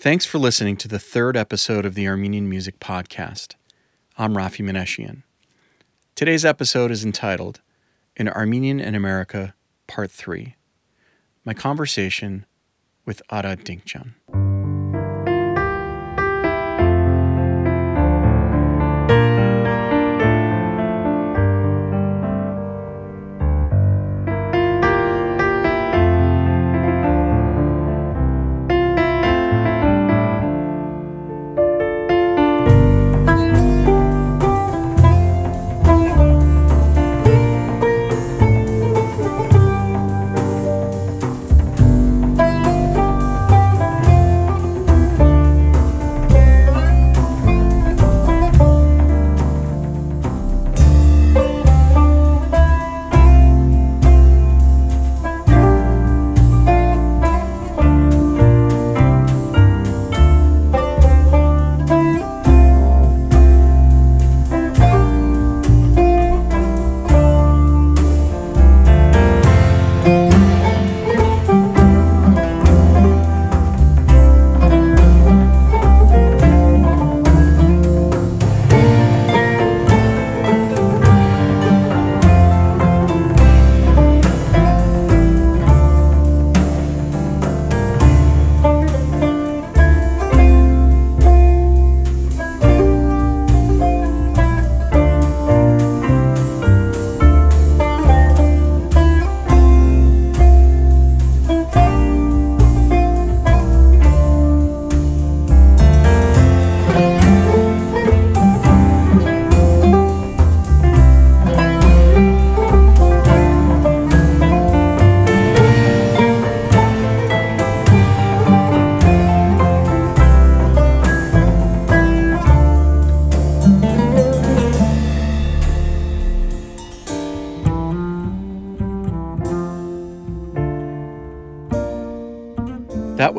Thanks for listening to the third episode of the Armenian Music Podcast. I'm Rafi Meneshian. Today's episode is entitled An Armenian in America, Part 3 My Conversation with Ara Dinkjian.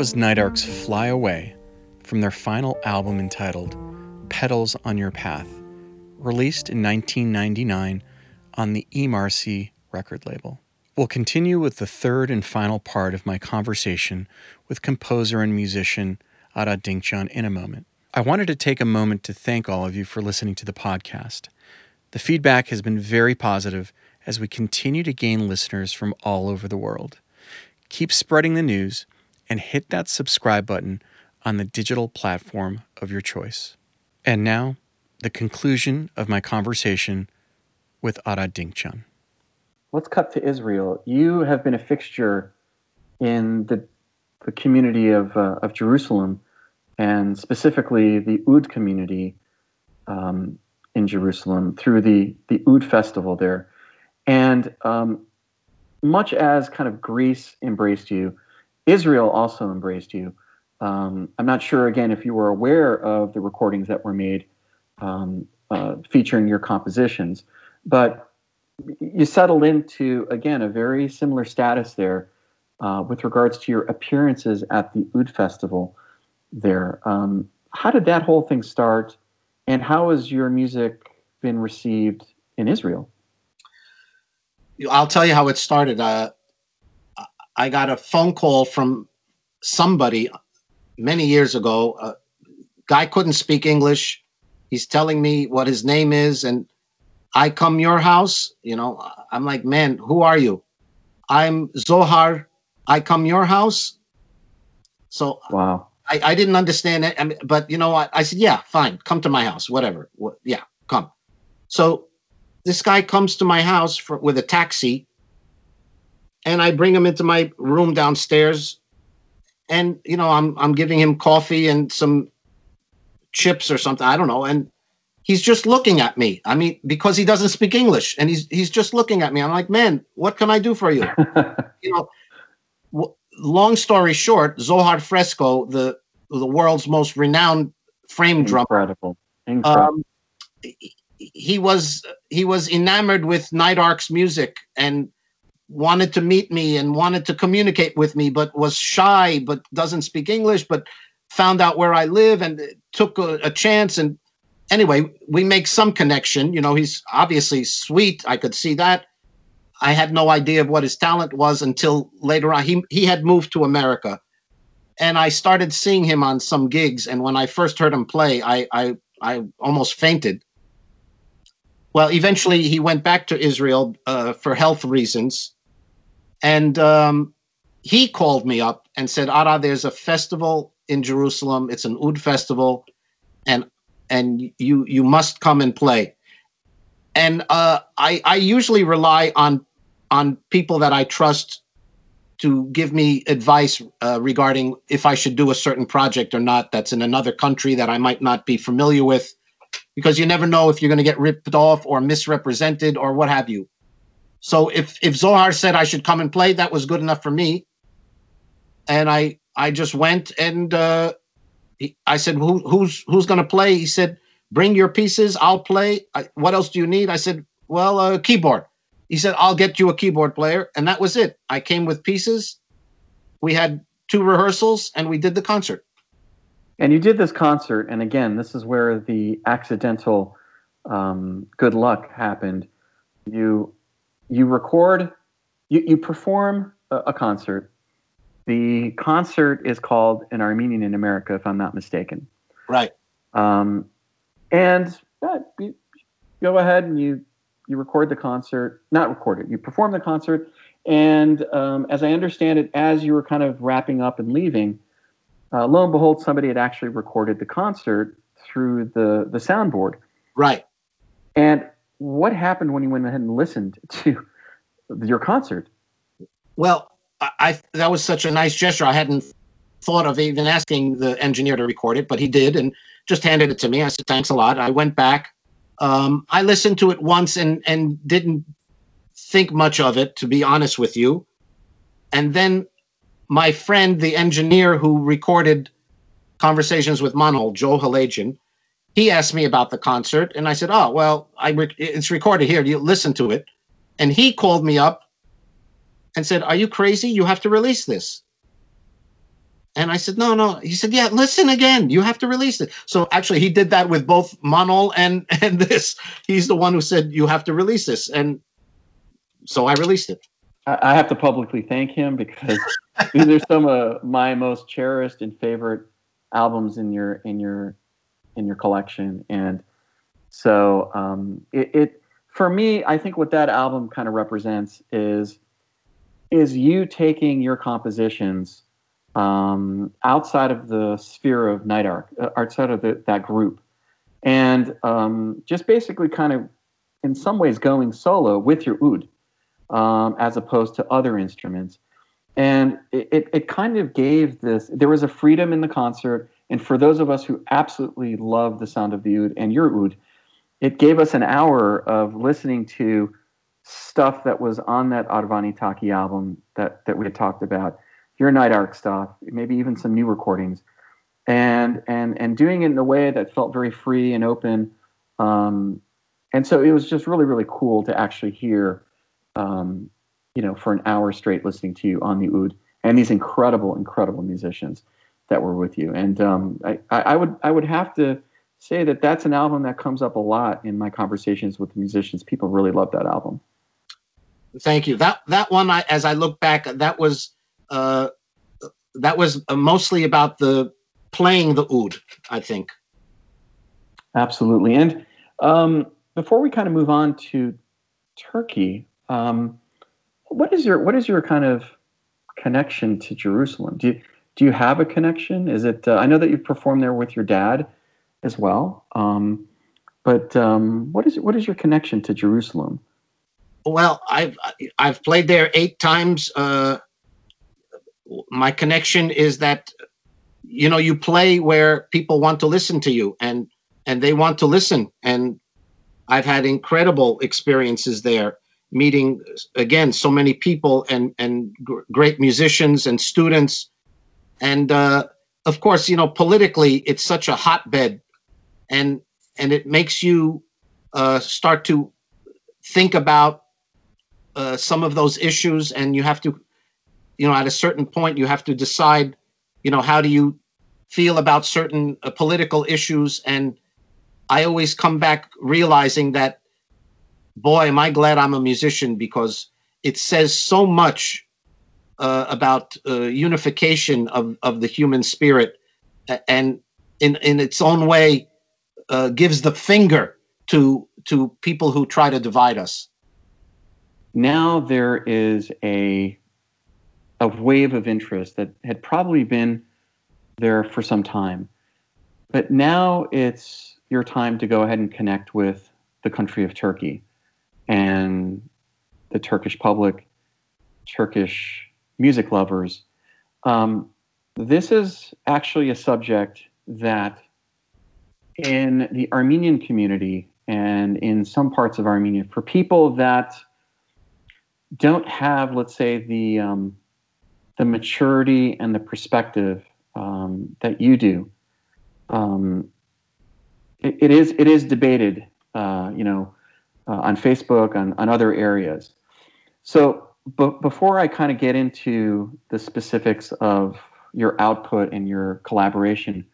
Was Night Ark's Fly Away from their final album entitled Petals on Your Path, released in 1999 on the EMARCY record label. We'll continue with the third and final part of my conversation with composer and musician Ara Dinkjian in a moment. I wanted to take a moment to thank all of you for listening to the podcast. The feedback has been very positive as we continue to gain listeners from all over the world. Keep spreading the news and hit that subscribe button on the digital platform of your choice. And now, the conclusion of my conversation with Ara Dinkjian. Let's cut to Israel. You have been a fixture in the, the community of, uh, of Jerusalem, and specifically the Oud community um, in Jerusalem through the, the Oud festival there. And um, much as kind of Greece embraced you, Israel also embraced you. Um, I'm not sure, again, if you were aware of the recordings that were made um, uh, featuring your compositions, but you settled into, again, a very similar status there uh, with regards to your appearances at the Oud Festival there. Um, how did that whole thing start, and how has your music been received in Israel? I'll tell you how it started. Uh, I got a phone call from somebody many years ago. A guy couldn't speak English. He's telling me what his name is, and I come your house. You know, I'm like, man, who are you? I'm Zohar. I come your house. So wow. I, I didn't understand it. I mean, but you know what? I said, yeah, fine. Come to my house, whatever. What, yeah, come. So this guy comes to my house for, with a taxi and I bring him into my room downstairs, and you know I'm I'm giving him coffee and some chips or something. I don't know, and he's just looking at me. I mean, because he doesn't speak English, and he's he's just looking at me. I'm like, man, what can I do for you? you know. W- long story short, Zohar Fresco, the the world's most renowned frame drummer, incredible, incredible. Um, he was he was enamored with Night Ark's music and wanted to meet me and wanted to communicate with me, but was shy, but doesn't speak English, but found out where I live and took a, a, chance. And anyway, we make some connection. You know, he's obviously sweet. I could see that. I had no idea of what his talent was until later on. He he had moved to America, and I started seeing him on some gigs. And when I first heard him play, I I, I almost fainted. Well, eventually he went back to Israel uh, for health reasons, and um, he called me up and said, "Ara, there's a festival in Jerusalem. It's an Oud festival, and and you you must come and play." And uh, I I usually rely on on people that I trust to give me advice uh, regarding if I should do a certain project or not that's in another country that I might not be familiar with, because you never know if you're going to get ripped off or misrepresented or what have you. So if if Zohar said I should come and play, that was good enough for me. And I I just went and uh, he, I said, Who, who's who's going to play? He said, Bring your pieces. I'll play. I, what else do you need? I said, Well, a keyboard. He said, I'll get you a keyboard player. And that was it. I came with pieces. We had two rehearsals and we did the concert. And you did this concert. And again, this is where the accidental um, good luck happened. You you record, you, you perform a, a concert. The concert is called An Armenian in America, if I'm not mistaken. Right. Um, and uh, you go ahead and you you record the concert, not record it, you perform the concert. And um, as I understand it, as you were kind of wrapping up and leaving, uh, lo and behold, somebody had actually recorded the concert through the, the soundboard. Right. And what happened when you went ahead and listened to your concert? Well, I, that was such a nice gesture. I hadn't thought of even asking the engineer to record it, but he did and just handed it to me. I said, thanks a lot. I went back um, I listened to it once and and didn't think much of it, to be honest with you. And then my friend, the engineer who recorded conversations with Manol, Joe Halagian, he asked me about the concert, and I said, "Oh, well, I it's recorded here. You listen to it." And he called me up and said, "Are you crazy? You have to release this." And I said, no, no. He said, yeah, listen again. You have to release it. So actually, he did that with both Manol and and this. He's the one who said you have to release this, and so I released it. I have to publicly thank him because these are some of my most cherished and favorite albums in your in your in your collection, and so um, it, it for me, I think what that album kind of represents is is you taking your compositions um, outside of the sphere of Night Ark, uh, outside of the, that group, and um, just basically kind of, in some ways, going solo with your oud, um, as opposed to other instruments. And it, it, it kind of gave this, there was a freedom in the concert. And for those of us who absolutely love the sound of the oud and your oud, it gave us an hour of listening to stuff that was on that Arvani Taki album that, that we had talked about your Night Ark stuff, maybe even some new recordings, and and and doing it in a way that felt very free and open. Um, and so it was just really really cool to actually hear, um, you know, for an hour straight listening to you on the oud and these incredible incredible musicians that were with you. And um, I, I would I would have to say that that's an album that comes up a lot in my conversations with musicians. People really love that album. Thank you. That that one, I, as I look back, that was uh, that was uh, mostly about the playing the oud, I think. Absolutely. And um, before we kind of move on to Turkey, um, what is your what is your kind of connection to Jerusalem? Do you do you have a connection? Is it? Uh, I know that you've performed there with your dad as well, um, but um, what is what is your connection to Jerusalem? Well, I've I've played there eight times. Uh, my connection is that you know you play where people want to listen to you and and they want to listen and i've had incredible experiences there meeting again so many people and and gr- great musicians and students and uh, of course you know politically it's such a hotbed and and it makes you uh, start to think about uh, some of those issues and you have to you know, at a certain point, you have to decide, you know, how do you feel about certain uh, political issues. And I always come back realizing that, boy, am I glad I'm a musician because it says so much uh, about uh, unification of, of the human spirit and in, in its own way uh, gives the finger to to people who try to divide us. Now there is a a wave of interest that had probably been there for some time, but now it's your time to go ahead and connect with the country of Turkey and the Turkish public, Turkish music lovers. Um, this is actually a subject that in the Armenian community and in some parts of Armenia, for people that don't have, let's say, the um, the maturity and the perspective um, that you do, um, it, it is it is debated, uh, you know, uh, on Facebook, on on other areas. So, but before I kind of get into the specifics of your output and your collaboration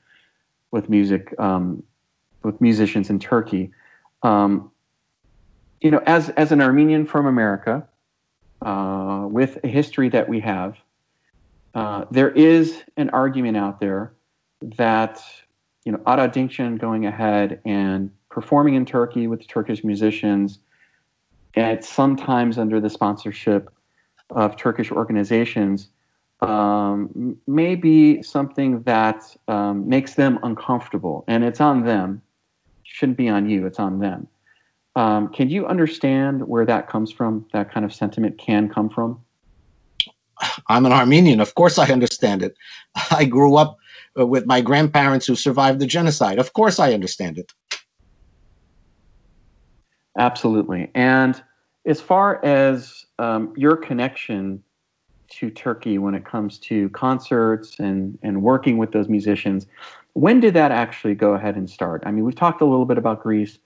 with music um, with musicians in Turkey. Um, you know, as as an Armenian from America, uh, with a history that we have, uh, there is an argument out there that you know Ara Dinkjian going ahead and performing in Turkey with Turkish musicians, and sometimes under the sponsorship of Turkish organizations, um, may be something that um, makes them uncomfortable, and it's on them. It shouldn't be on you. It's on them. Um, can you understand where that comes from? That kind of sentiment can come from. I'm an Armenian. Of course, I understand it. I grew up uh, with my grandparents who survived the genocide. Of course, I understand it. Absolutely. And as far as um, your connection to Turkey when it comes to concerts and, and working with those musicians. When did that actually go ahead and start? I mean, we've talked a little bit about Greece,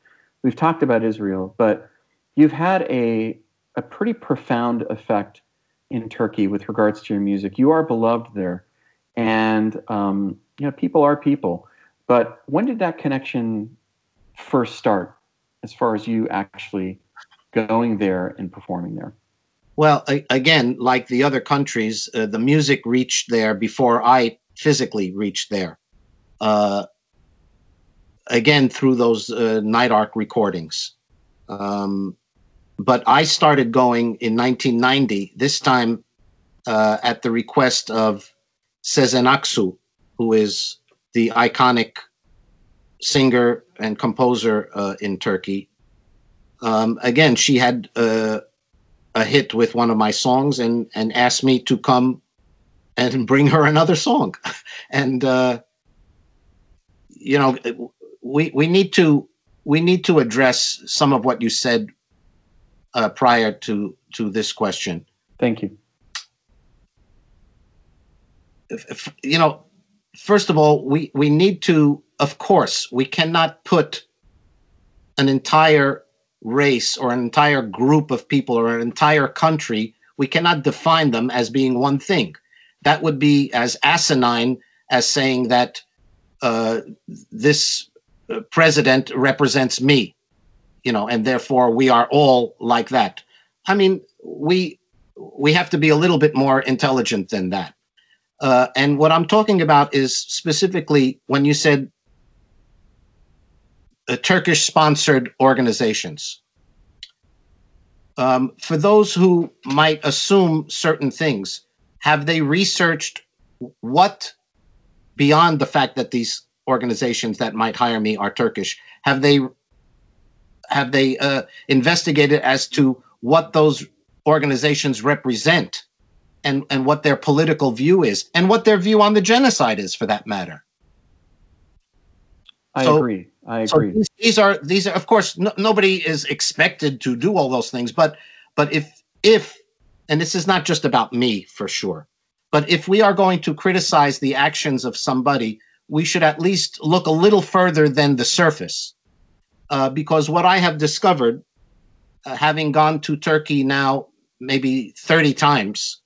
we've talked about Israel, but you've had a, a pretty profound effect in Turkey with regards to your music. You are beloved there, and um, you know people are people. But when did that connection first start, as far as you actually going there and performing there? Well, again, like the other countries, uh, the music reached there before I physically reached there. Uh, again, through those uh, Night Ark recordings. Um, but I started going in 1990, this time uh, at the request of Sezen Aksu, who is the iconic singer and composer uh, in Turkey. Um, again, she had uh, a hit with one of my songs and and asked me to come and bring her another song. And uh, you know we we need to we need to address some of what you said uh, prior to to this question. Thank you. If, if, you know first of all we we need to of course we cannot put an entire race or an entire group of people or an entire country, we cannot define them as being one thing. That would be as asinine as saying that uh, this uh, president represents me, you know, and therefore we are all like that. I mean, we we have to be a little bit more intelligent than that. Uh, and what I'm talking about is specifically when you said uh, Turkish sponsored organizations. Um, for those who might assume certain things, have they researched what, beyond the fact that these organizations that might hire me are Turkish, have they have they uh, investigated as to what those organizations represent and, and what their political view is and what their view on the genocide is for that matter? I so, agree. I agree. So these, these, are these are of course no, nobody is expected to do all those things, but but if if and this is not just about me for sure, but if we are going to criticize the actions of somebody, we should at least look a little further than the surface, uh, because what I have discovered, uh, having gone to Turkey now maybe thirty times,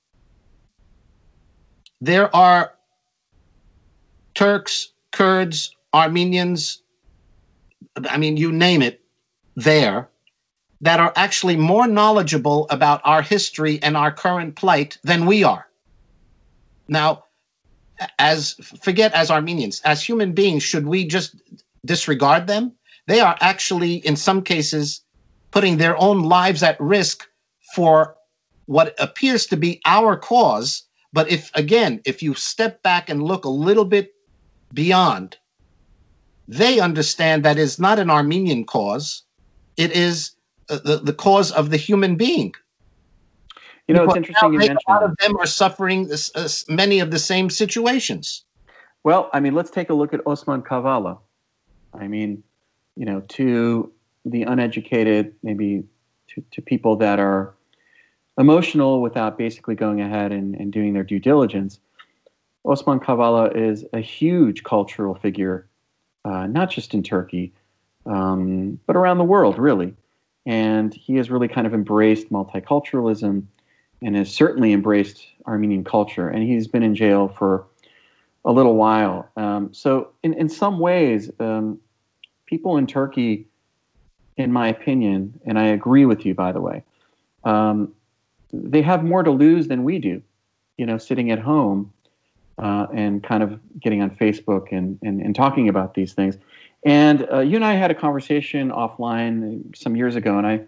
there are Turks, Kurds, Armenians, I mean, you name it, there, that are actually more knowledgeable about our history and our current plight than we are. Now, as forget as Armenians, as human beings, should we just disregard them? They are actually, in some cases, putting their own lives at risk for what appears to be our cause. But if, again, if you step back and look a little bit beyond, they understand that is not an Armenian cause, it is uh, the, the cause of the human being. You know, it's interesting you mentioned. A lot of them are suffering this, uh, many of the same situations. Well, I mean, let's take a look at Osman Kavala. I mean, you know, to the uneducated, maybe to, to people that are emotional without basically going ahead and, and doing their due diligence, Osman Kavala is a huge cultural figure, uh, not just in Turkey, um, but around the world, really. And he has really kind of embraced multiculturalism and has certainly embraced Armenian culture. And he's been in jail for a little while. Um, so, in, in some ways, um, people in Turkey, in my opinion, and I agree with you, by the way, um, they have more to lose than we do, you know, sitting at home uh, and kind of getting on Facebook and, and, and talking about these things. And uh, you and I had a conversation offline some years ago, and I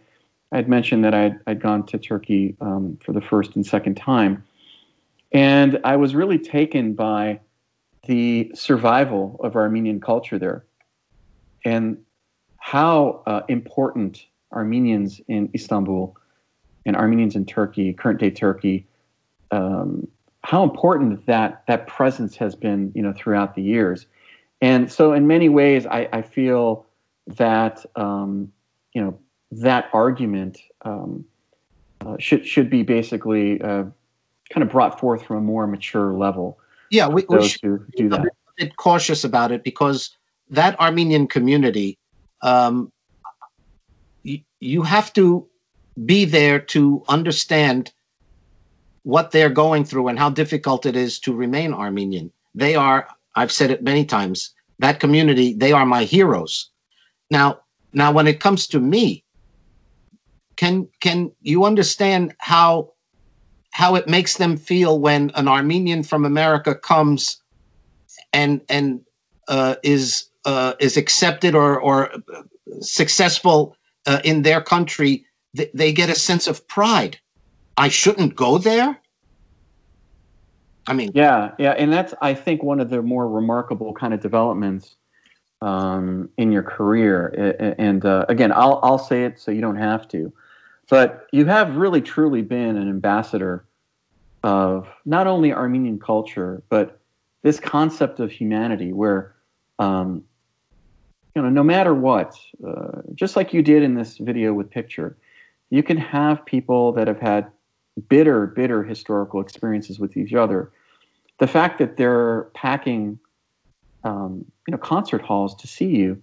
had mentioned that I'd, I'd gone to Turkey um, for the first and second time. And I was really taken by the survival of Armenian culture there and how uh, important Armenians in Istanbul and Armenians in Turkey, current day Turkey, um, how important that that presence has been, you know, throughout the years. And so, in many ways, I, I feel that um, you know that argument um, uh, should should be basically uh, kind of brought forth from a more mature level. Yeah, we, we should do that. A bit cautious about it because that Armenian community, um, y- you have to be there to understand what they're going through and how difficult it is to remain Armenian. They are, I've said it many times, that community, they are my heroes. Now, now when it comes to me, can can you understand how how it makes them feel when an Armenian from America comes and and uh, is uh, is accepted or or successful uh, in their country? Th- they get a sense of pride. I shouldn't go there. I mean, yeah, yeah, and that's I think one of the more remarkable kind of developments um, in your career. And uh, again, I'll I'll say it so you don't have to. But you have really truly been an ambassador of not only Armenian culture, but this concept of humanity where, um, you know, no matter what, uh, just like you did in this video with Picture, you can have people that have had bitter, bitter historical experiences with each other. The fact that they're packing, um, you know, concert halls to see you,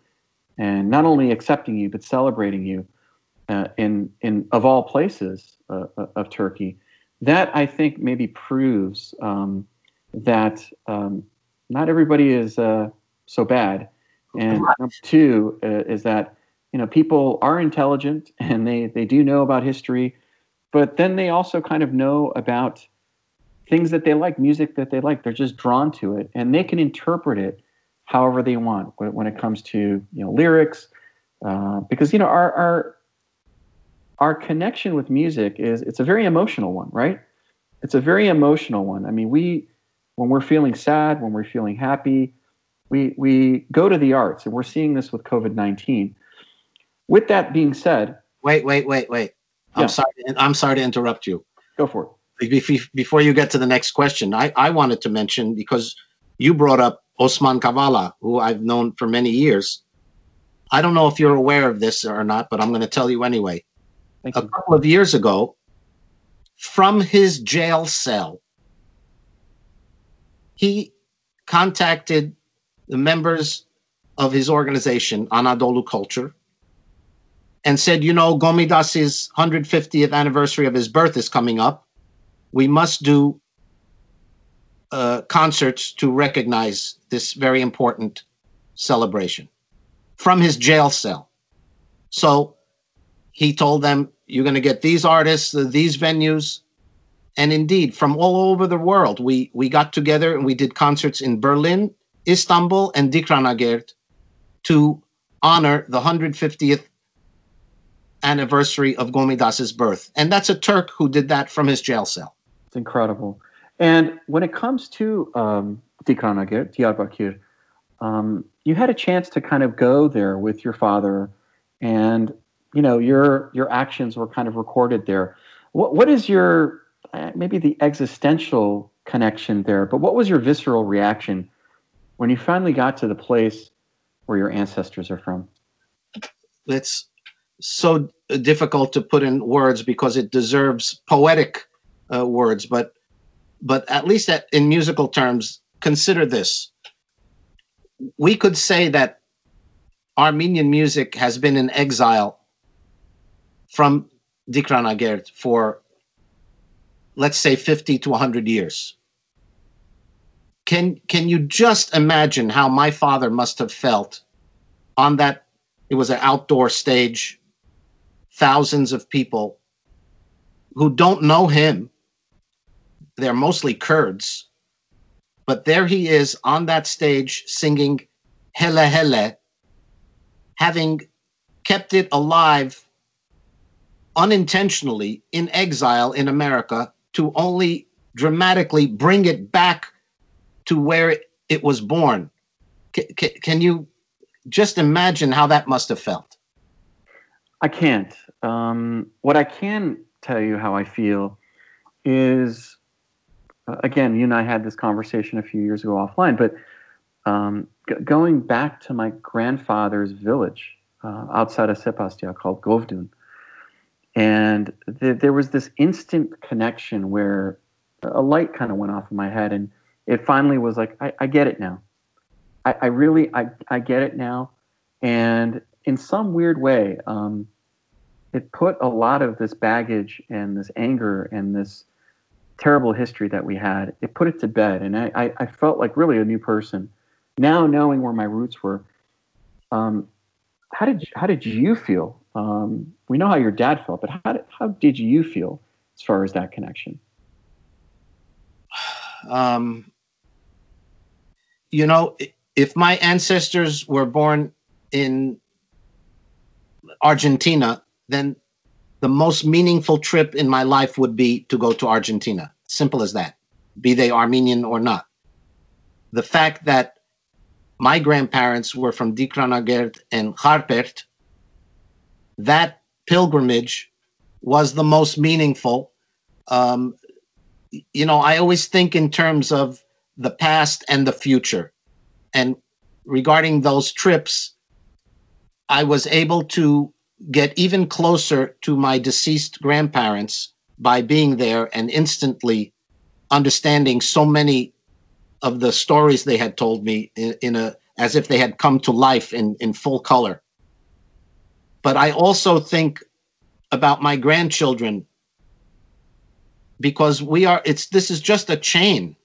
and not only accepting you but celebrating you, uh, in in of all places uh, uh, of Turkey, that I think maybe proves um, that um, not everybody is uh, so bad. And two uh, is that you know people are intelligent and they they do know about history, but then they also kind of know about things that they like, music that they like. They're just drawn to it, and they can interpret it however they want when it comes to you know lyrics. Uh, because you know our, our our connection with music is it's a very emotional one, right? It's a very emotional one. I mean, we when we're feeling sad, when we're feeling happy, we we go to the arts, and we're seeing this with COVID nineteen. With that being said, wait, wait, wait, wait. I'm yeah. sorry. I'm sorry to interrupt you. Go for it. Before you get to the next question, I, I wanted to mention because you brought up Osman Kavala, who I've known for many years. I don't know if you're aware of this or not, but I'm going to tell you anyway. Thank a you. couple of years ago from his jail cell. He contacted the members of his organization, Anadolu Culture, and said, You know, Gomidas's 150th anniversary of his birth is coming up. We must do uh, concerts to recognize this very important celebration from his jail cell. So he told them, you're going to get these artists, these venues, And indeed, from all over the world, we, we got together and we did concerts in Berlin, Istanbul, and Dikranagert to honor the 150th anniversary of Gomidas's birth. And that's a Turk who did that from his jail cell. It's incredible. And when it comes to um, Dikranagert, Diyarbakir, um, you had a chance to kind of go there with your father, and you know your your actions were kind of recorded there. What what is your uh, maybe the existential connection there? But what was your visceral reaction when you finally got to the place where your ancestors are from? It's so difficult to put in words because it deserves poetic uh, words, but but at least at, in musical terms, consider this we could say that Armenian music has been in exile from Dikran Dikranagert for, let's say, 50 to 100 years. Can, can you just imagine how my father must have felt on that? It was an outdoor stage, thousands of people who don't know him. They're mostly Kurds but there he is on that stage singing Hele Hele, having kept it alive unintentionally in exile in America to only dramatically bring it back to where it, was born. Can you just imagine how that must have felt? I can't. Um, what I can tell you how I feel is uh, again, you and I had this conversation a few years ago offline, but um, g- going back to my grandfather's village uh, outside of Sepastia called Govdun, and th- there was this instant connection where a light kind of went off in my head, and it finally was like, I, I get it now. I, I, really, I, I get it now, and in some weird way, um, it put a lot of this baggage and this anger and this terrible history that we had, it put it to bed, and I, I, felt like really a new person. Now knowing where my roots were, um, how did how did you feel? Um, we know how your dad felt, but how did, how did you feel as far as that connection? Um, you know, if my ancestors were born in Argentina, then the most meaningful trip in my life would be to go to Argentina. Simple as that, be they Armenian or not. The fact that my grandparents were from Dikranagert and Harpert, that pilgrimage was the most meaningful. Um, you know, I always think in terms of the past and the future. And regarding those trips, I was able to get even closer to my deceased grandparents by being there and instantly understanding so many of the stories they had told me in, in a as if they had come to life in in full color. But i also think about my grandchildren because we are it's this is just a chain.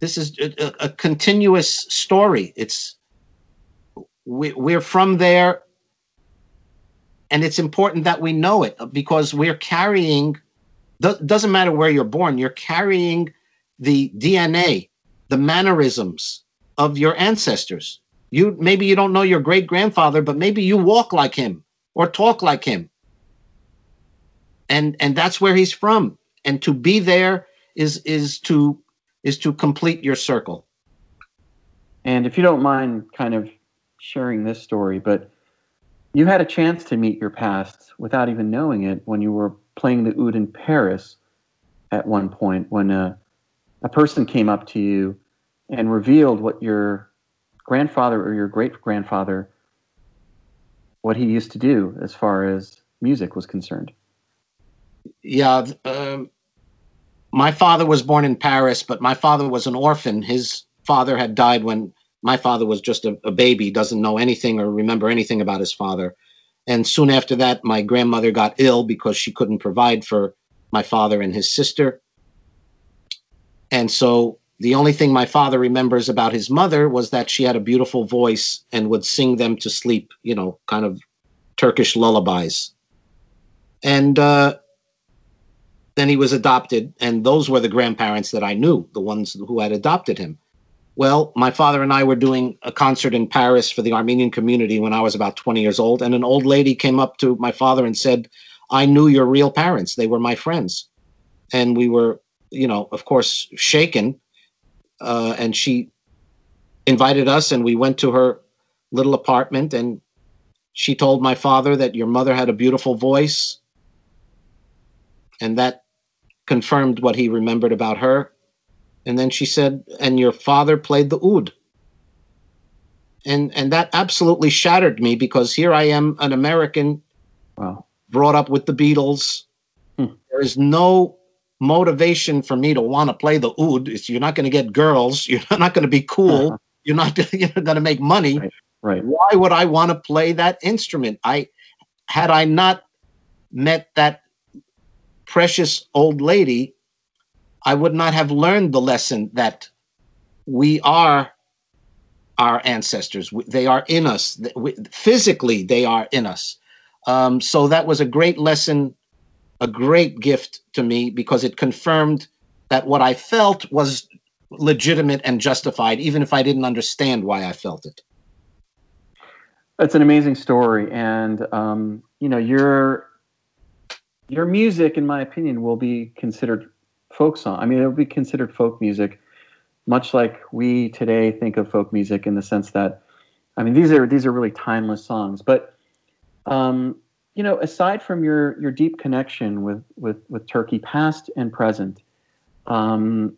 This is a, a continuous story. It's we, we're from there and it's important that we know it because we're carrying doesn't matter where you're born you're carrying the dna the mannerisms of your ancestors. You maybe you don't know your great grandfather but maybe you walk like him or talk like him. And and that's where he's from. And to be there is is to is to complete your circle. And if you don't mind kind of sharing this story but you had a chance to meet your past without even knowing it when you were playing the oud in Paris at one point when a, a person came up to you and revealed what your grandfather or your great grandfather what he used to do as far as music was concerned. Yeah um, my father was born in paris but my father was an orphan. His father had died when my father was just a, a baby, doesn't know anything or remember anything about his father. And soon after that, my grandmother got ill because she couldn't provide for my father and his sister. And so the only thing my father remembers about his mother was that she had a beautiful voice and would sing them to sleep, you know, kind of Turkish lullabies. And uh, then he was adopted, and those were the grandparents that I knew, the ones who had adopted him. Well, my father and I were doing a concert in Paris for the Armenian community when I was about 20 years old, and an old lady came up to my father and said, I knew your real parents. They were my friends. And we were, you know, of course, shaken. Uh, and she invited us, and we went to her little apartment, and she told my father that your mother had a beautiful voice. And that confirmed what he remembered about her. And then she said, and your father played the oud. And and that absolutely shattered me because here I am, an American, Wow. brought up with the Beatles. Hmm. There is no motivation for me to want to play the oud. It's, you're not going to get girls. You're not going to be cool. Uh-huh. You're not going to make money. Right. Right. Why would I want to play that instrument? I had I not met that precious old lady, I would not have learned the lesson that we are our ancestors. They are in us. Physically, they are in us. Um, so that was a great lesson, a great gift to me because it confirmed that what I felt was legitimate and justified, even if I didn't understand why I felt it. That's an amazing story, and um, you know your your music, in my opinion, will be considered folk song. I mean, it would be considered folk music, much like we today think of folk music in the sense that, I mean, these are these are really timeless songs. But um, you know, aside from your your deep connection with with with Turkey, past and present, um,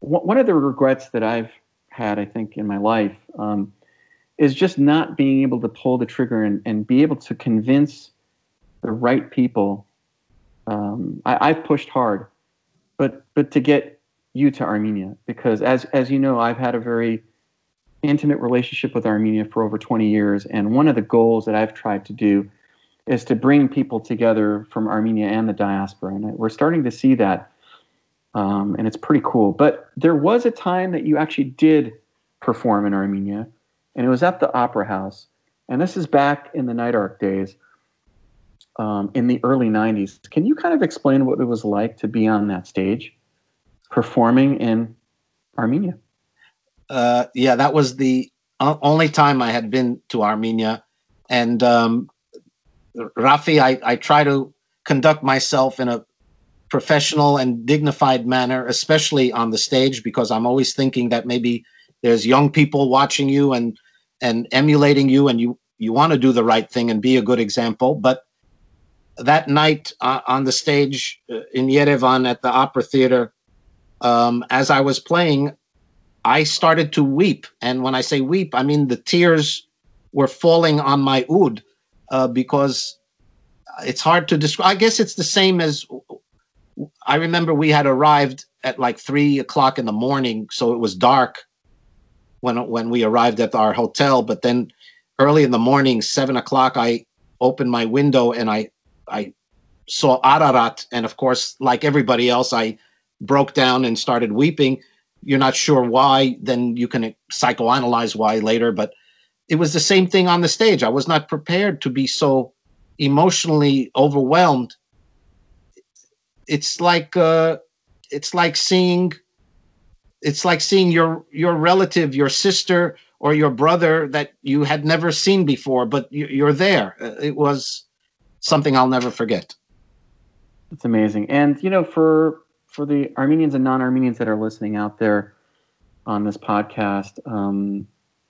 one one of the regrets that I've had, I think, in my life. Um, is just not being able to pull the trigger and, and be able to convince the right people. Um, I, I've pushed hard, but but to get you to Armenia because as as you know, I've had a very intimate relationship with Armenia for over 20 years, and one of the goals that I've tried to do is to bring people together from Armenia and the diaspora, and we're starting to see that, um, and it's pretty cool. But there was a time that you actually did perform in Armenia and it was at the Opera House. And this is back in the Night Ark days, um, in the early '90s. Can you kind of explain what it was like to be on that stage, performing in Armenia? uh, yeah, that was the only time I had been to Armenia. And um, Rafi, I, I try to conduct myself in a professional and dignified manner, especially on the stage, because I'm always thinking that maybe there's young people watching you and and emulating you, and you you want to do the right thing and be a good example. But that night uh, on the stage uh, in Yerevan at the Opera Theater, um, as I was playing, I started to weep. And when I say weep, I mean the tears were falling on my oud uh, because it's hard to describe. I guess it's the same as I remember we had arrived at like three o'clock in the morning, so it was dark when when we arrived at our hotel. But then early in the morning, seven o'clock, I opened my window and I I saw Ararat, and of course, like everybody else, I broke down and started weeping you're not sure why, then you can psychoanalyze why later. But it was the same thing on the stage. I was not prepared to be so emotionally overwhelmed. It's like uh, it's like seeing it's like seeing your your relative, your sister or your brother that you had never seen before, but you, you're there. Uh, It was something I'll never forget. It's amazing. And you know, for for the Armenians and non-Armenians that are listening out there on this podcast, um,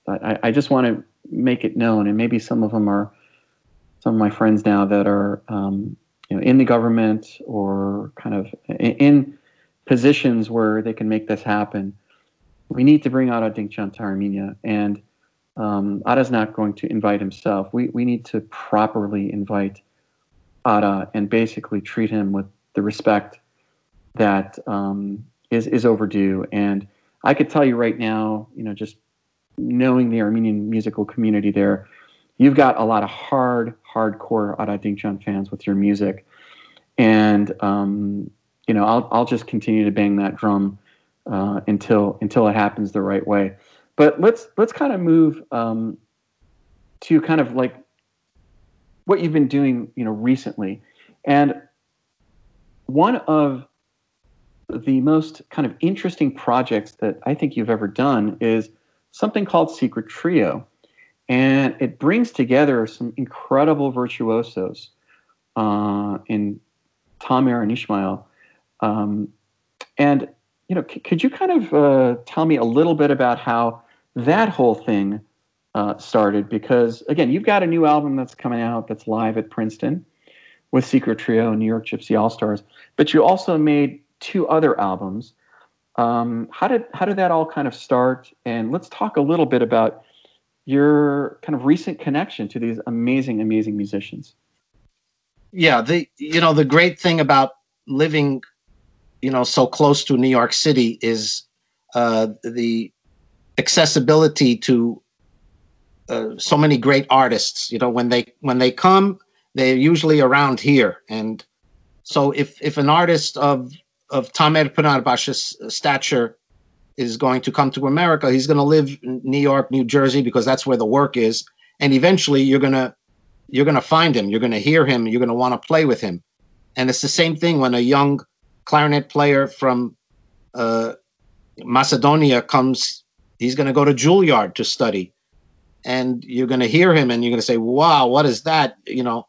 I, I just want to make it known, and maybe some of them are some of my friends now that are um, you know in the government or kind of in, in positions where they can make this happen. We need to bring Ara Dinkjian to Armenia, and um, Ara's not going to invite himself. We we need to properly invite Ara and basically treat him with the respect that um, is is overdue. And I could tell you right now, you know, just knowing the Armenian musical community there, you've got a lot of hard, hardcore Ara Dinkjian fans with your music, and um, you know, I'll I'll just continue to bang that drum uh, until until it happens the right way. But let's let's kind of move um, to kind of like what you've been doing, you know, recently, and one of the most kind of interesting projects that I think you've ever done is something called Secret Trio. And it brings together some incredible virtuosos uh, in Tamer and Ishmael. Um, and, you know, c- could you kind of uh, tell me a little bit about how that whole thing uh, started? Because, again, you've got a new album that's coming out that's live at Princeton with Secret Trio and New York Gypsy All Stars, but you also made two other albums. Um, how did how did that all kind of start? And let's talk a little bit about your kind of recent connection to these amazing, amazing musicians. Yeah, the you know the great thing about living, you know, so close to New York City is uh, the accessibility to uh, so many great artists. You know, when they when they come, they're usually around here, and so if if an artist of of Tamer Pınarbaşı's stature is going to come to America, he's going to live in New York, New Jersey, because that's where the work is, and eventually you're gonna you're gonna find him, you're gonna hear him, you're gonna want to play with him, and it's the same thing when a young clarinet player from uh, Macedonia comes, he's going to go to Juilliard to study, and you're going to hear him, and you're going to say, "Wow, what is that?" You know,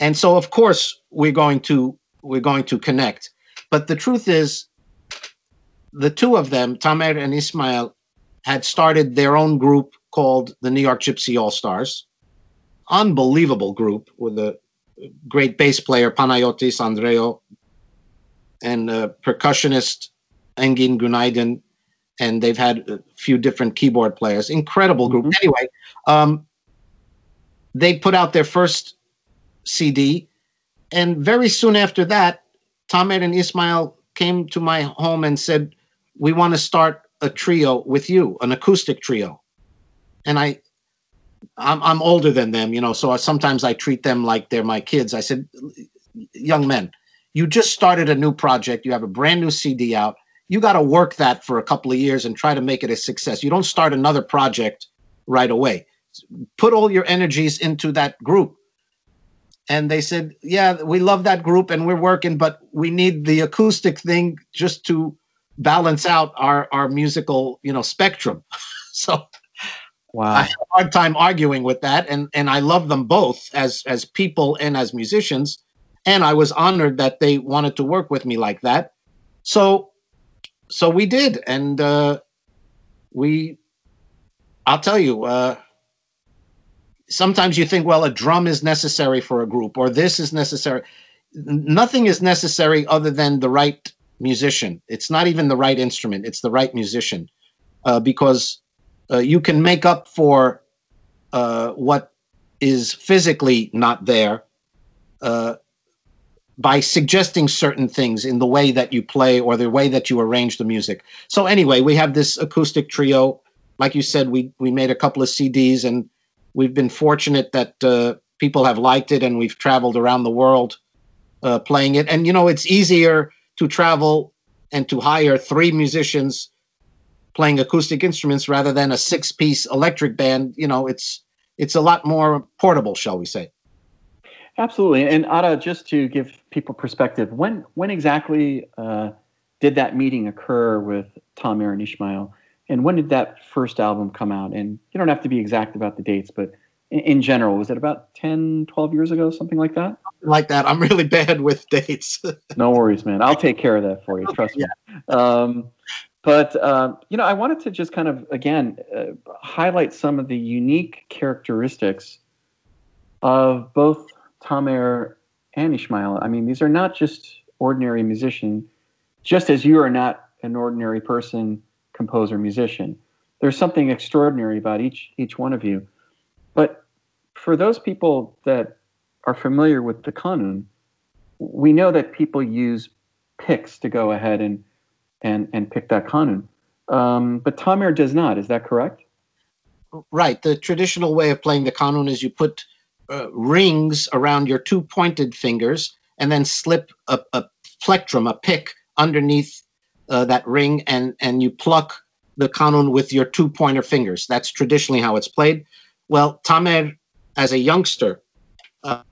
and so of course we're going to we're going to connect, but the truth is, the two of them, Tamer and Ismail, had started their own group called the New York Gypsy All Stars. Unbelievable group with a great bass player Panagiotis Andreou and uh, percussionist Engin Günaydın, and they've had a few different keyboard players. Incredible group. Mhm. Anyway, um, they put out their first CD, and very soon after that, Tamer and Ismail came to my home and said, "We want to start a trio with you, an acoustic trio." And I, I'm I'm older than them, you know, so I, sometimes I treat them like they're my kids. I said, "Young men, you just started a new project. You have a brand new CD out. You got to work that for a couple of years and try to make it a success. You don't start another project right away. Put all your energies into that group." And they said, "Yeah, we love that group and we're working, but we need the acoustic thing just to balance out our our musical, you know, spectrum." so Wow. I had a hard time arguing with that, and and I love them both as as people and as musicians, and I was honored that they wanted to work with me like that. So, so we did, and uh, we, I'll tell you, uh, sometimes you think, well, a drum is necessary for a group, or this is necessary. Nothing is necessary other than the right musician. It's not even the right instrument; it's the right musician, uh, because uh, you can make up for uh, what is physically not there uh, by suggesting certain things in the way that you play or the way that you arrange the music. So anyway, we have this acoustic trio. Like you said, we we made a couple of CDs, and we've been fortunate that uh, people have liked it, and we've traveled around the world uh, playing it. And you know, it's easier to travel and to hire three musicians playing acoustic instruments rather than a six-piece electric band. You know, it's it's a lot more portable, shall we say? Absolutely. And Ara, just to give people perspective, when when exactly uh, did that meeting occur with Tamer and Ismail? And when did that first album come out? And you don't have to be exact about the dates, but in, in general, was it about 10, 12 years ago, something like that? Like that, I'm really bad with dates. No worries, man. I'll take care of that for you. Trust me. Um, but um, you know, I wanted to just kind of again uh, highlight some of the unique characteristics of both Tamer and Ismail. I mean, these are not just ordinary musicians, just as you are not an ordinary person, composer, musician. There's something extraordinary about each each one of you. But for those people that are familiar with the kanun, we know that people use picks to go ahead and and and pick that kanun. Um, but Tamer does not. Is that correct? right. The traditional way of playing the kanun is you put uh, rings around your two pointed fingers and then slip a, a plectrum, a pick, underneath uh, that ring, and and you pluck the kanun with your two pointer fingers. That's traditionally how it's played. Well, Tamer, as a youngster, uh,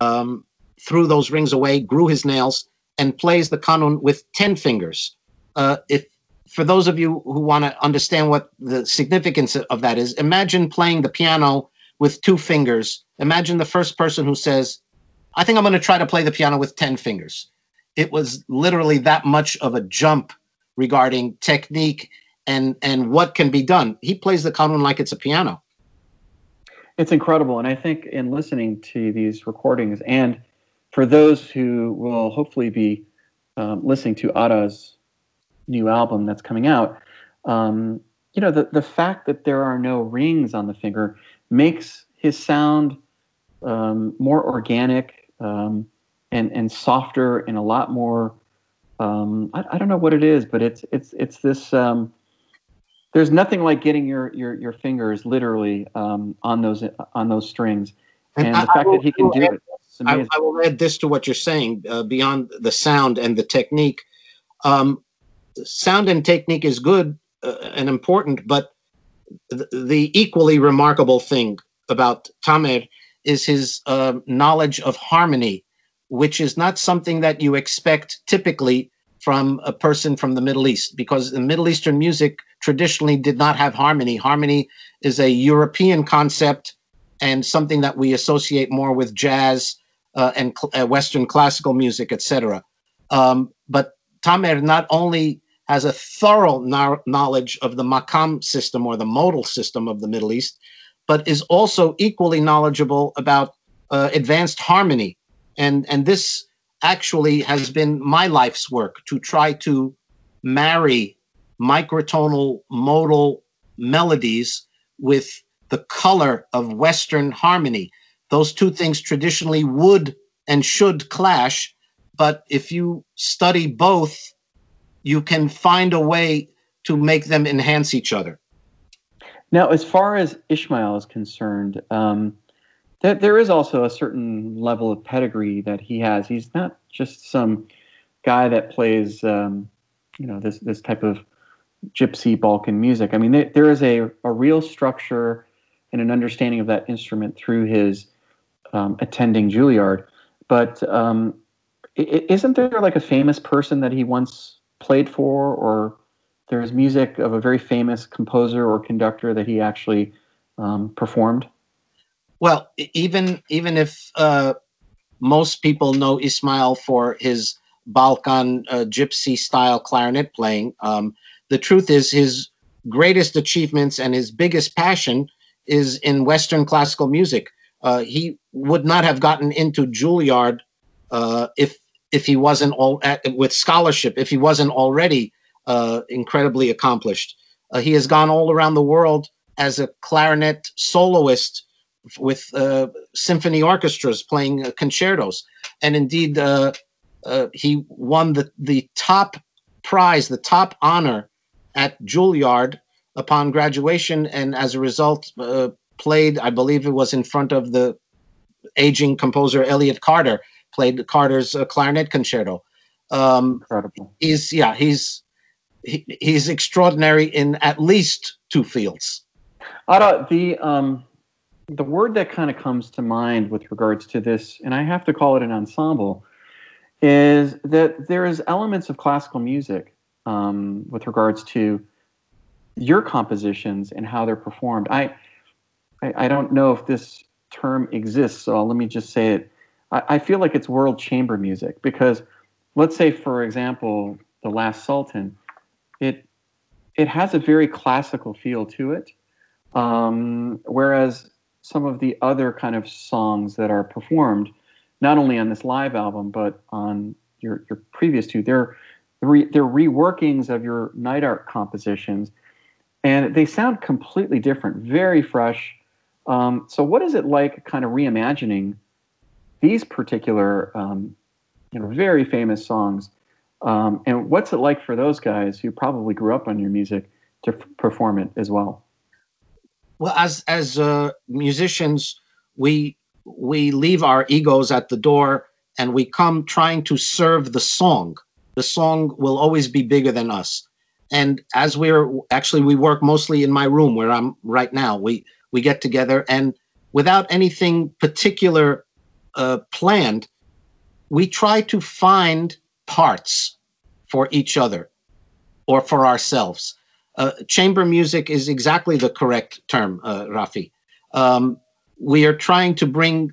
um, threw those rings away, grew his nails, and plays the kanun with 10 fingers. Uh, if for those of you who want to understand what the significance of that is, imagine playing the piano with two fingers. Imagine the first person who says, I think I'm going to try to play the piano with 10 fingers. It was literally that much of a jump regarding technique and and what can be done. He plays the kanun like it's a piano. It's incredible, and I think in listening to these recordings, and for those who will hopefully be um, listening to Ara's new album that's coming out, um, you know, the the fact that there are no rings on the finger makes his sound um, more organic um, and and softer and a lot more. Um, I, I, don't know what it is, but it's it's it's this um, there's nothing like getting your your your fingers literally um, on those on those strings, and, and the I, fact will, that he can do add, it. I, I, will add this to what you're saying uh, beyond the sound and the technique. Um, sound and technique is good uh, and important, but th- the equally remarkable thing about Tamer is his uh, knowledge of harmony, which is not something that you expect typically from a person from the Middle East, because the Middle Eastern music traditionally did not have harmony. Harmony is a European concept and something that we associate more with jazz uh, and cl- uh, Western classical music, etc. Um, but Tamer not only has a thorough no- knowledge of the makam system or the modal system of the Middle East, but is also equally knowledgeable about uh, advanced harmony. And, and this actually has been my life's work to try to marry microtonal modal melodies with the color of Western harmony. Those two things traditionally would and should clash, but if you study both, you can find a way to make them enhance each other. Now, as far as Ismail is concerned, um, th- there is also a certain level of pedigree that he has. He's not just some guy that plays, um, you know, this this type of gypsy Balkan music. I mean, there, there is a, a real structure and an understanding of that instrument through his um, attending Juilliard. But um, isn't there like a famous person that he once played for, or there's music of a very famous composer or conductor that he actually um, performed? Well, even even if uh, most people know Ismail for his Balkan uh, gypsy style clarinet playing, um, the truth is his greatest achievements and his biggest passion is in Western classical music. Uh, he would not have gotten into Juilliard uh, if if he wasn't all at, with scholarship if he wasn't already uh, incredibly accomplished. Uh, he has gone all around the world as a clarinet soloist with uh, symphony orchestras playing uh, concertos, and indeed he won the the top prize, the top honor at Juilliard upon graduation, and as a result, uh, played. I believe it was in front of the aging composer Elliott Carter. Played Carter's uh, clarinet concerto. Um, Incredible. He's yeah. He's he, he's extraordinary in at least two fields. Ara, the um, the word that kind of comes to mind with regards to this, and I have to call it an ensemble, is that there is elements of classical music um, with regards to your compositions and how they're performed. I, I, I don't know if this term exists, so let me just say it. I, I feel like it's world chamber music because, let's say, for example, the Last Sultan, it it has a very classical feel to it, um, whereas some of the other kind of songs that are performed, not only on this live album but on your your previous two, they're re, they're reworkings of your Night Ark compositions, and they sound completely different, very fresh. Um, so, what is it like, kind of reimagining these particular, um, you know, very famous songs? Um, and what's it like for those guys who probably grew up on your music to f- perform it as well? Well, as as uh, musicians, we we leave our egos at the door and we come trying to serve the song the song will always be bigger than us. And as we're actually we work mostly in my room where I'm right now. We we get together and without anything particular uh, planned, we try to find parts for each other or for ourselves. Uh, chamber music is exactly the correct term, uh, Rafi. Um, we are trying to bring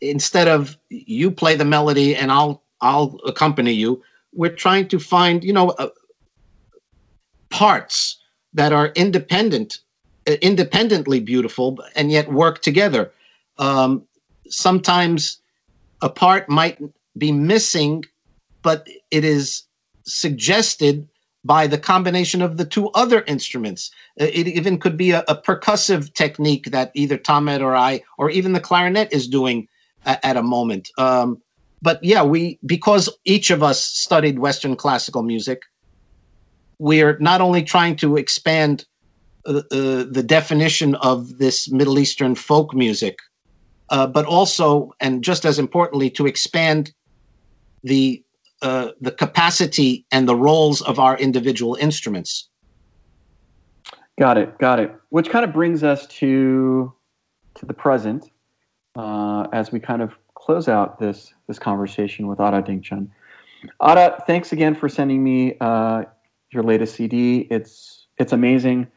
instead of you play the melody and I'll I'll accompany you. We're trying to find you know uh, parts that are independent, uh, independently beautiful, and yet work together. Um, sometimes a part might be missing, but it is suggested by the combination of the two other instruments. Uh, it even could be a, a percussive technique that either Tamer or I, or even the clarinet, is doing at, at a moment. Um, but yeah, we because each of us studied Western classical music, we're not only trying to expand uh, uh, the definition of this Middle Eastern folk music, uh, but also, and just as importantly, to expand the uh, the capacity and the roles of our individual instruments. Got it, got it. Which kind of brings us to to the present uh, as we kind of close out this this conversation with Ara Dinkjian. Ara, thanks again for sending me uh, your latest CD. It's it's amazing.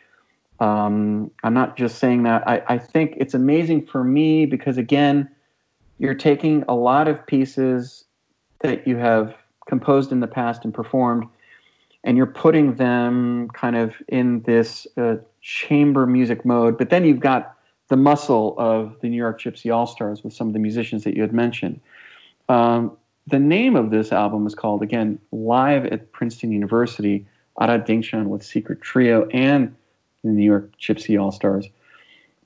Um, I'm not just saying that. I, I think it's amazing for me because again, you're taking a lot of pieces that you have composed in the past and performed, and you're putting them kind of in this uh, chamber music mode. But then you've got the muscle of the New York Gypsy All Stars with some of the musicians that you had mentioned. Um, the name of this album is called, again, Live at Princeton University, Ara Dinkjian with Secret Trio and the New York Gypsy All Stars.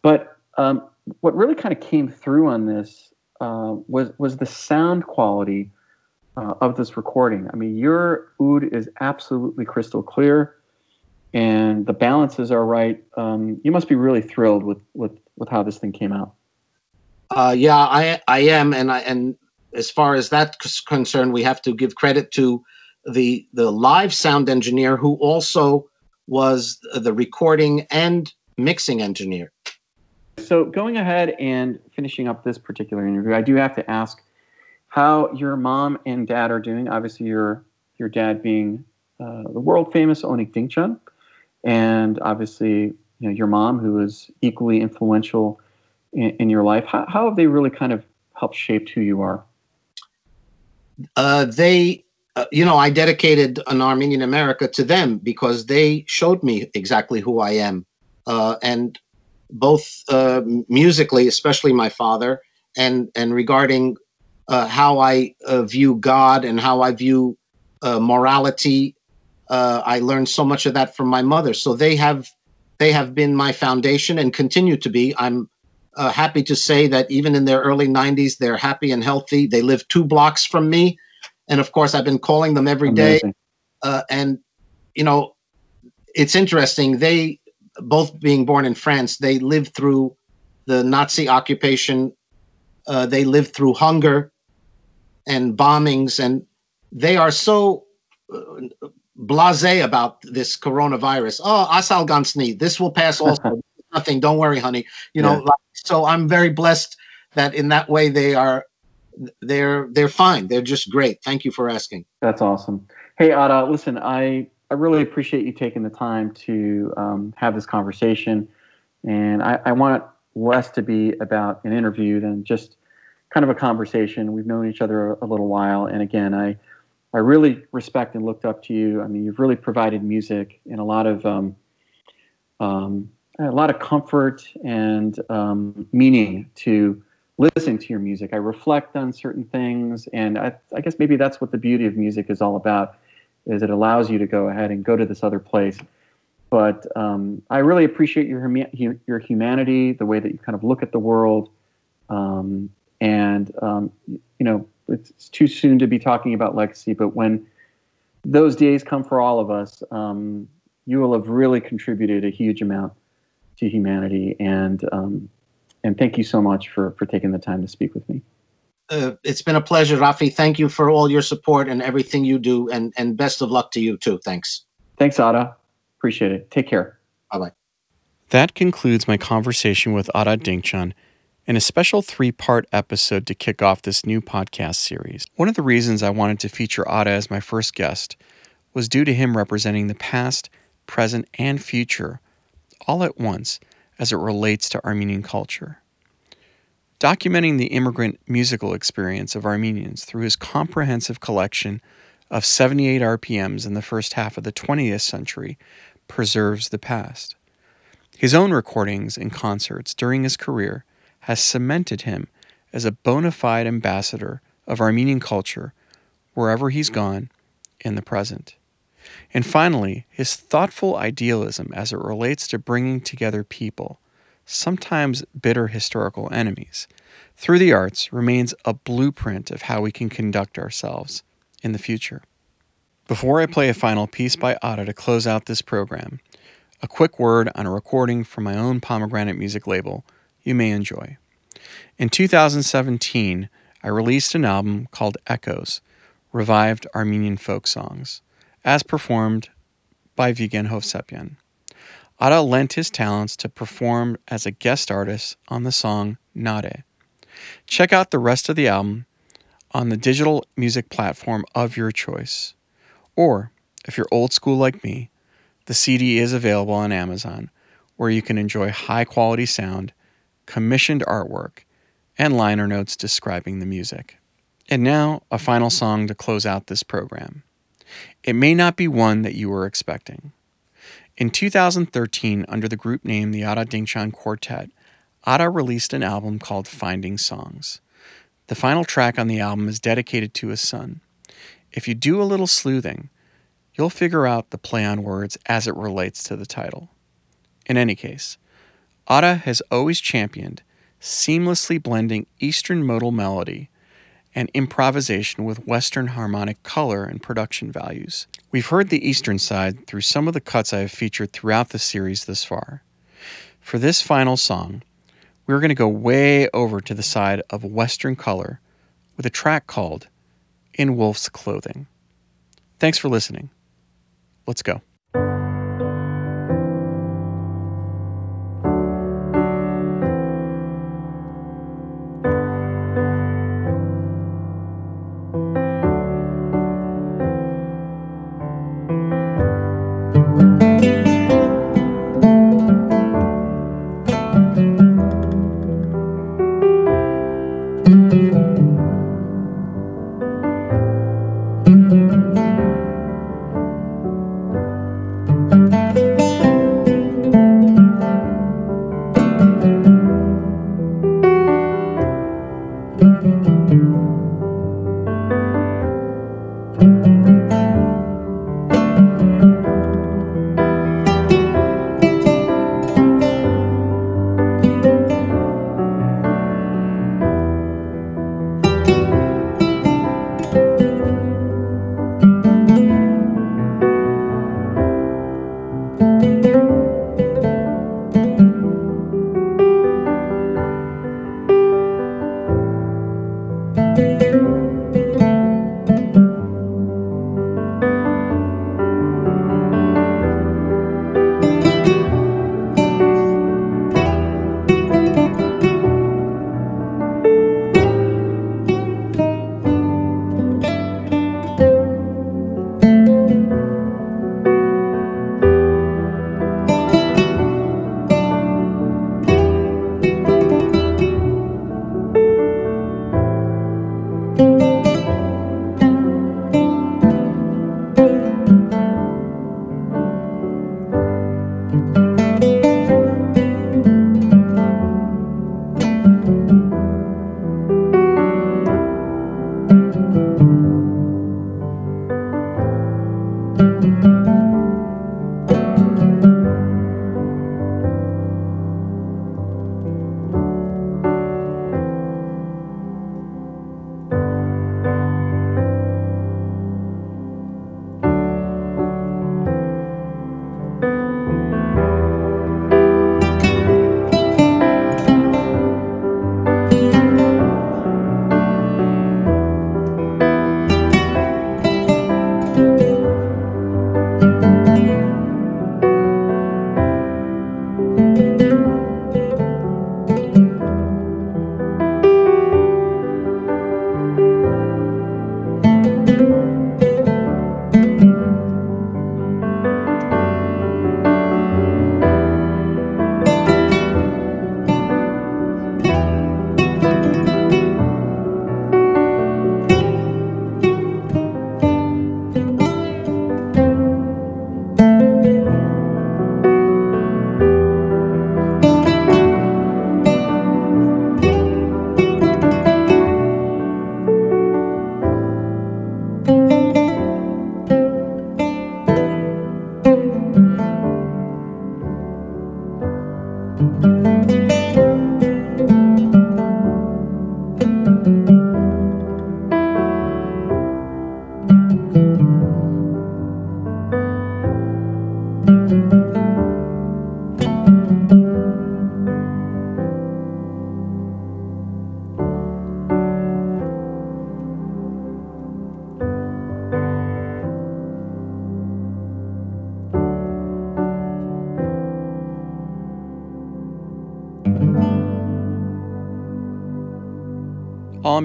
But um, what really kind of came through on this uh, was, was the sound quality uh, of this recording. I mean, your oud is absolutely crystal clear, and the balances are right. Um, you must be really thrilled with with with how this thing came out. Uh, yeah, I I am, and I and as far as that's concerned, we have to give credit to the the live sound engineer who also was the recording and mixing engineer. So going ahead and finishing up this particular interview, I do have to ask how your mom and dad are doing. Obviously, your your dad being uh, the world famous Onnik Dinkjian, and obviously you know your mom who is equally influential in, in your life. How, how have they really kind of helped shape who you are? Uh, they, uh, you know, I dedicated an Armenian America to them because they showed me exactly who I am, uh, and both uh, musically, especially my father, and and regarding uh, how I uh, view God and how I view uh, morality. Uh, I learned so much of that from my mother. So they have they have been my foundation and continue to be. I'm uh, happy to say that even in their early 90s, they're happy and healthy. They live two blocks from me, and of course, I've been calling them every Amazing. day. Uh, and you know, it's interesting. They both being born in France, they lived through the Nazi occupation. they lived through hunger and bombings, and they are so uh, blasé about this coronavirus. Oh, asal gansni, this will pass also. Nothing, don't worry, honey. You know, yeah. so I'm very blessed that in that way they are they're they're fine. They're just great. Thank you for asking. That's awesome. Hey, Ara, listen, I I really appreciate you taking the time to um, have this conversation, and I, I want less to be about an interview than just kind of a conversation. We've known each other a, a little while, and again, I I really respect and looked up to you. I mean, you've really provided music and a lot of um, um, a lot of comfort and um, meaning to listening to your music. I reflect on certain things, and I, I, guess maybe that's what the beauty of music is all about. Is it allows you to go ahead and go to this other place. But um, I really appreciate your your humanity, the way that you kind of look at the world, um, and um, you know it's too soon to be talking about legacy but when those days come for all of us um, you will have really contributed a huge amount to humanity. And um, and thank you so much for for taking the time to speak with me. Uh, it's been a pleasure rafi. Thank you for all your support and everything you do. And and best of luck to you too. Thanks. Thanks Ara. Appreciate it. Take care. Bye bye that concludes my conversation with Ara Dinkjian in a special three part episode to kick off this new podcast series. One of the reasons I wanted to feature Ara as my first guest was due to him representing the past, present, and future all at once as it relates to Armenian culture. Documenting the immigrant musical experience of Armenians through his comprehensive collection of 78 RPMs in the first half of the 20th century preserves the past. His own recordings and concerts during his career has cemented him as a bona fide ambassador of Armenian culture wherever he's gone in the present. And finally, his thoughtful idealism as it relates to bringing together people, sometimes bitter historical enemies, through the arts remains a blueprint of how we can conduct ourselves in the future. Before I play a final piece by Ara to close out this program, a quick word on a recording from my own pomegranate music label you may enjoy. In 2017, I released an album called Echoes Revived Armenian Folk Songs, as performed by Vigen Hovsepian. Ara lent his talents to perform as a guest artist on the song Nade. Check out the rest of the album on the digital music platform of your choice. Or, if you're old school like me, the CD is available on Amazon, where you can enjoy high quality sound, commissioned artwork, and liner notes describing the music. And now, a final song to close out this program. It may not be one that you were expecting. In 2013, under the group name the Ara Dinkjian Quartet, Ara released an album called Finding Songs. The final track on the album is dedicated to his son. If you do a little sleuthing, you'll figure out the play on words as it relates to the title. In any case, Ara has always championed seamlessly blending Eastern modal melody and improvisation with Western harmonic color and production values. We've heard the Eastern side through some of the cuts I have featured throughout the series this far. For this final song, we're going to go way over to the side of Western color with a track called In Wolf's Clothing. Thanks for listening. Let's go.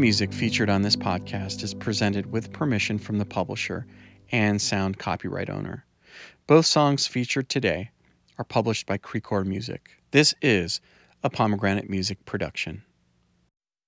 Music featured on this podcast is presented with permission from the publisher and sound copyright owner. Both songs featured today are published by Creekor Music. This is a Pomegranate Music production.